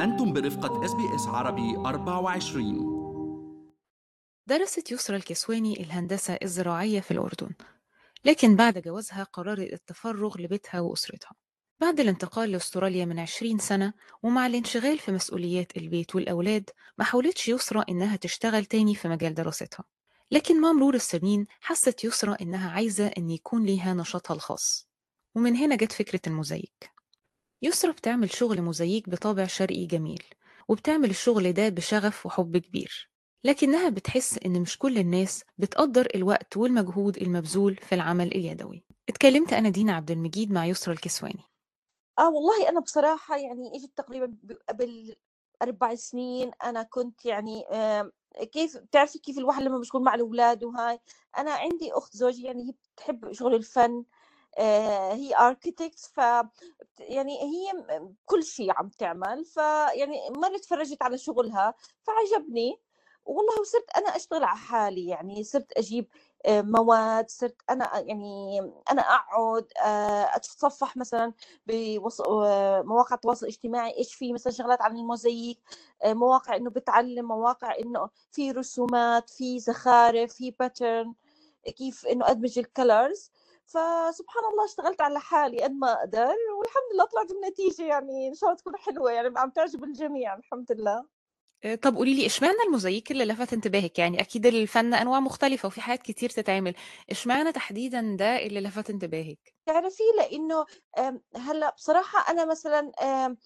أنتم برفقة إس بي إس عربي 24 درست يسرى الكسواني الهندسة الزراعية في الأردن لكن بعد جوازها قررت التفرغ لبيتها وأسرتها. بعد الانتقال لأستراليا من 20 سنة ومع الانشغال في مسؤوليات البيت والأولاد ما حاولتش يسرى إنها تشتغل تاني في مجال دراستها. لكن مع مرور السنين حست يسرى إنها عايزة إن يكون ليها نشاطها الخاص. ومن هنا جت فكرة الموزايك. يسرى بتعمل شغل موزايك بطابع شرقي جميل وبتعمل الشغل ده بشغف وحب كبير لكنها بتحس إن مش كل الناس بتقدر الوقت والمجهود المبذول في العمل اليدوي. اتكلمت أنا دينا عبد المجيد مع يسرى الكسواني. آه والله أنا بصراحة يعني إجت تقريبًا قبل 4 سنين أنا كنت يعني كيف بتعرفي كيف الواحد لمّا بيكون مع الأولاد وهاي، أنا عندي أخت زوجي يعني هي بتحب شغل الفن هي architect ف يعني هي كل شي عم تعمل، فيعني مرّة اتفرّجت على شغلها فعجبني، والله وصرت أنا أشتغل على حالي، يعني صرت أجيب آآ، مواد، صرت أنا يعني أنا أقعد آآ، أتصفح مثلًا بوس آآ، مواقع التواصل الاجتماعي إيش في مثلًا شغلات عن الموزاييك، آآ، مواقع إنه بتعلّم، مواقع إنه في رسومات، في زخارف، في pattern كيف إنه أدمج الcolors. فسبحان الله اشتغلت على حالي قد ما أقدر، والحمد لله طلعت النتيجة يعني إن شاء الله تكون حلوة يعني عم تعجب الجميع الحمد لله. آآ، طب قولي لي إشمعنى الموزاييك اللي لفت انتباهِك؟ يعني أكيد الفن أنواع مختلفة وفي حاجات كتير تتعمل، إشمعنى تحديدًا ده اللي لفت انتباهِك؟ تعرفي لإنه آمم، هلأ بصراحة أنا مثلًا آآ،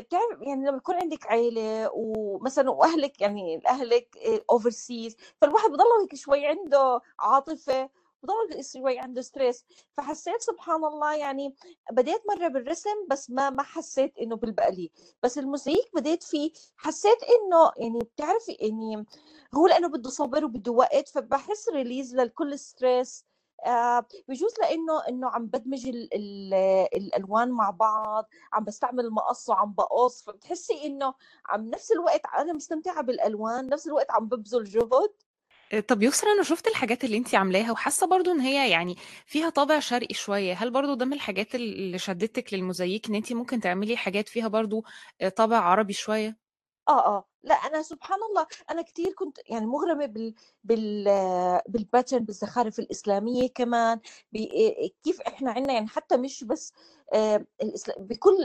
بتعرف يعني لمّا يكون عندِك عيلة ومثلًا وأهلِك يعني أهلِك آآ overseas فالواحد بضلّه هيك شوي عنده عاطفة، بضل شوي عنده stress. فحسيت سبحان الله يعني بديت مرّة بالرسم بس ما ما حسيت إنه بيلبق لي، بس الموزاييك بديت فيه حسيت إنه يعني بتعرفي يعني هو لإنه بده صبر وبده وقت فباحس release لكل الstress آآ، بجوز لإنه إنه عم بادمج ال ال الألوان مع بعض، عم باستعمل المقص وعم باقص، فبتحسي إنه عم نفس الوقت أنا مستمتعة بالألوان، نفس الوقت عم بابذل جهد. طب يسرى أنا شُفت الحاجات اللي أنتِ عاملاها وحاسة برضه إن هي يعني فيها طابع شرقي شوية، هل برضه ده من الحاجات ال اللي شدِّتِك للموزاييك إن أنتِ ممكن تعملي حاجات فيها برضه آآ، طابع عربي شوية؟ آه، آه، لأ أنا سبحان الله أنا كتير كنت يعني مُغرمة بال بال بالpattern بالزخارف الإسلامية كمان، كيف إحنا عندنا يعني حتى مش بس بكل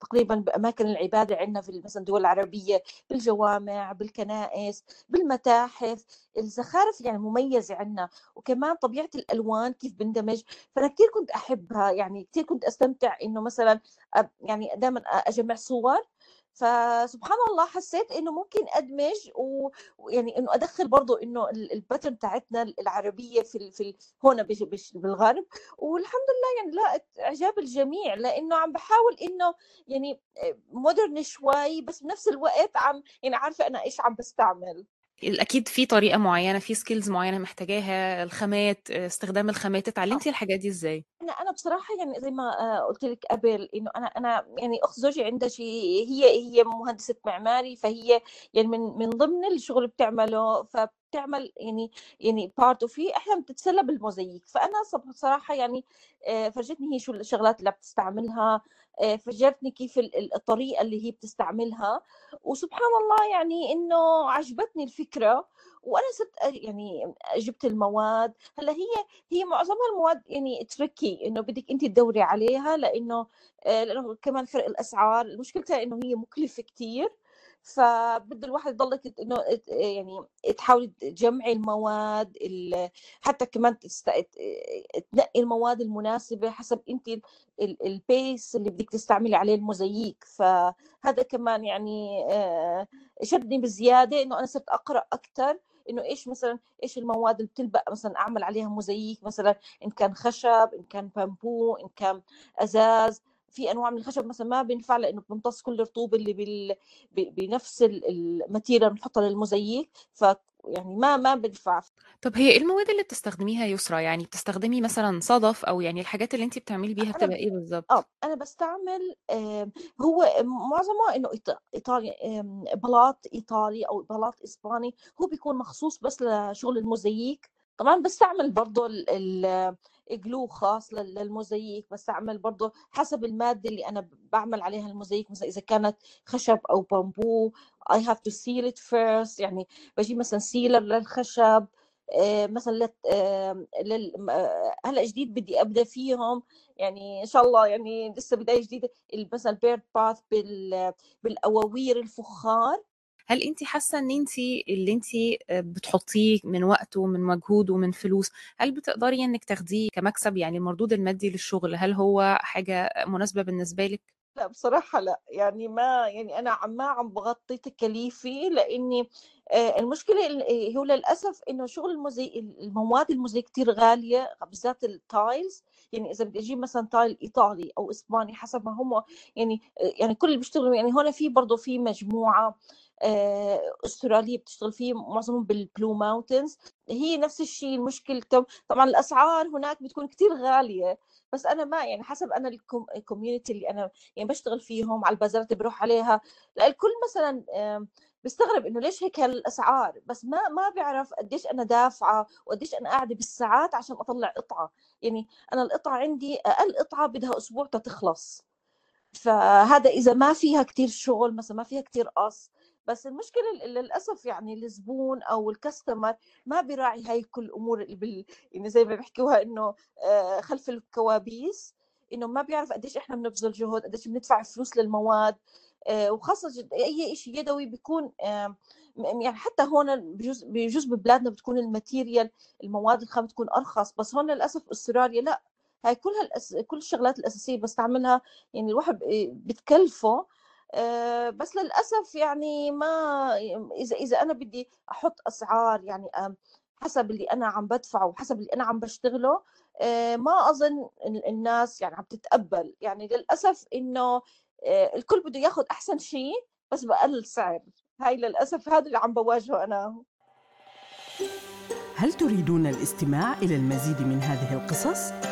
تقريبًا بأماكن العبادة عندنا في مثلًا الدول العربية، بالجوامع، بالكنائس، بالمتاحف، الزخارف يعني مميزة عندنا، وكمان طبيعة الألوان كيف بيندمج، فأنا كتير كنت أحبها، يعني كتير كنت أستمتع إنه مثلًا يعني دايمًا أ أجمّع صور فسبحان الله حسيت إنه ممكن أدمج و ويعني إنه أدخّل برضه إنه ال الpattern بتاعتنا ال العربية في ال في ال هون بش بش بالغرب، والحمد لله يعني لاقت إعجاب الجميع، لإنه عم باحاول إنه يعني آآ modern شوي بس بنفس الوقت عم يعني عارفة أنا إيش عم باستعمل. ال أكيد في طريقة معيّنة، في skills معيّنة محتاجاها، الخامات، استخدام الخامات، آه. اتعلمتِ الحاجات دي إزاي؟ أنا أنا بصراحة يعني زي ما آآ قُلت لِك قبل إنه أنا أنا يعني أخت زوجي عندها شي هي هي مهندسة معماري، فهي يعني من من ضمن الشغل بتعمله، فبتعمل يعني يعني part وفيه إحنا بتتسلى بالموزاييك، فأنا ص بصراحة يعني آآ فرجتني هي شو الشغلات اللي بتستعملها، آآ فرجتني كيف ال ال الطريقة اللي هي بتستعملها، وسبحان الله يعني إنه عجبتني الفكرة، وأنا صرت أ يعني جِبت المواد، هلّأ هي هي معظمها المواد يعني tricky إنه بدِك أنتِ تدوّري عليها لإنه آآ لإنه كمان فرق الأسعار، مشكلتها إنه هي مكلفة كتير، فبده الواحد يضلِّك ت يعني تحاولي تجمعي المواد ال حتى كمان تنقي المواد المناسبة حسب ال ال base اللي بدِك تستعملي عليه الموزاييك، فهذا كمان يعني شدني بزيادة إنه أنا صرت أقرأ أكتر إنه إيش مثلًا إيش المواد اللي بتلبق مثلًا أعمل عليها موزاييك مثلًا إن كان خشب، إن كان بامبو، إن كان أزاز، في أنواع من الخشب مثلًا ما بينفع لإنه بيمتص كل الرطوبة اللي بال ب بنفس ال الmaterial اللي بنحطها للموزاييك، ف يعني ما ما بينفع. طب هي إيه المواد اللي بتستخدميها يسرى؟ يعني بتستخدمي مثلًا صدف أو يعني الحاجات اللي أنتِ بتعملي بيها بتبقى إيه بالضبط؟ آه، أنا باستعمل آمم، هو معظمه إنه إيط إيطالي آمم، بلاط إيطالي أو بلاط إسباني، هو بيكون مخصوص بس لشغل الموزاييك، طبعًا باستعمل برضه glue خاص للموزاييك بستعمل برضه حسب المادة اللي أنا بعمل عليها الموزاييك. مثلا إذا كانت خشب أو bamboo I have to seal it first. يعني بجيب مثلا sealer للخشب آه، مثلا لل... هلأ جديد بدي أبدأ فيهم. يعني إن شاء الله يعني لسه بداية جديدة. مثلا bird bath بال... بالأواوير الفخار. هل انت حاسة إن انت اللي انت بتحطيه من وقت ومن مجهود ومن فلوس هل بتقدري إنك تاخديه كمكسب يعني المردود المادي للشغل؟ هل هو حاجة مناسبة بالنسبة لك؟ لا بصراحة لا. يعني ما يعني أنا ما عم بغطي تكاليفي لأني آه، المشكلة هو للأسف إنه شغل الموزي المواد الموزي كتير غالية بالذات ال tiles يعني إذا بدي أجيب مثلا tile إيطالي أو إسباني حسب ما هم يعني يعني كل اللي بيشتغلوا يعني هون في برضه في مجموعة آه، استراليه بتشتغل فيه معظمهم بالبلو ماونتنز هي نفس الشيء مشكلتهم طبعا الأسعار هناك بتكون كثير غالية. بس أنا ما يعني حسب أنا ال community اللي أنا يعني بشتغل فيهم على البازارات اللي بروح عليها. الكل مثلا بيستغرب إنه ليش هيك الاسعار بس ما ما بيعرف قديش أنا دافعة وقديش أنا قاعدة بالساعات عشان أطلع قطعة. يعني أنا القطعة عندي أقل قطعة بدها أسبوع تخلص. فهذا إذا ما فيها كتير شغل مثلا ما فيها كتير قص بس المشكلة للأسف يعني الزبون أو ال customer ما بيراعي هاي كل الأمور اللي بال... يعني زي ما بيحكوها إنه آه، خلف الكواليس إنه ما بيعرف قديش إحنا بنبذل جهد قديش بندفع فلوس للمواد آه، وخاصة أي شيء يدوي بيكون يعني حتى هون بجوز بجوز ببلادنا بتكون ال material المواد الخام بتكون أرخص بس هون للأسف استراليا لا. هاي كلها الأس... كل الشغلات الأساسية بستعملها يعني الواحد بتكلفه آه، بس للأسف يعني ما إذا إذا أنا بدي أحط أسعار يعني حسب اللي أنا عم بدفعه وحسب اللي أنا عم بشتغله آه، ما أظن الناس يعني عم تتقبل. يعني للأسف إنه آه، الكل بده ياخذ أحسن شيء بس بأقل سعر. هاي للأسف هذا اللي عم بواجهه أنا. هل تريدون الاستماع إلى المزيد من هذه القصص؟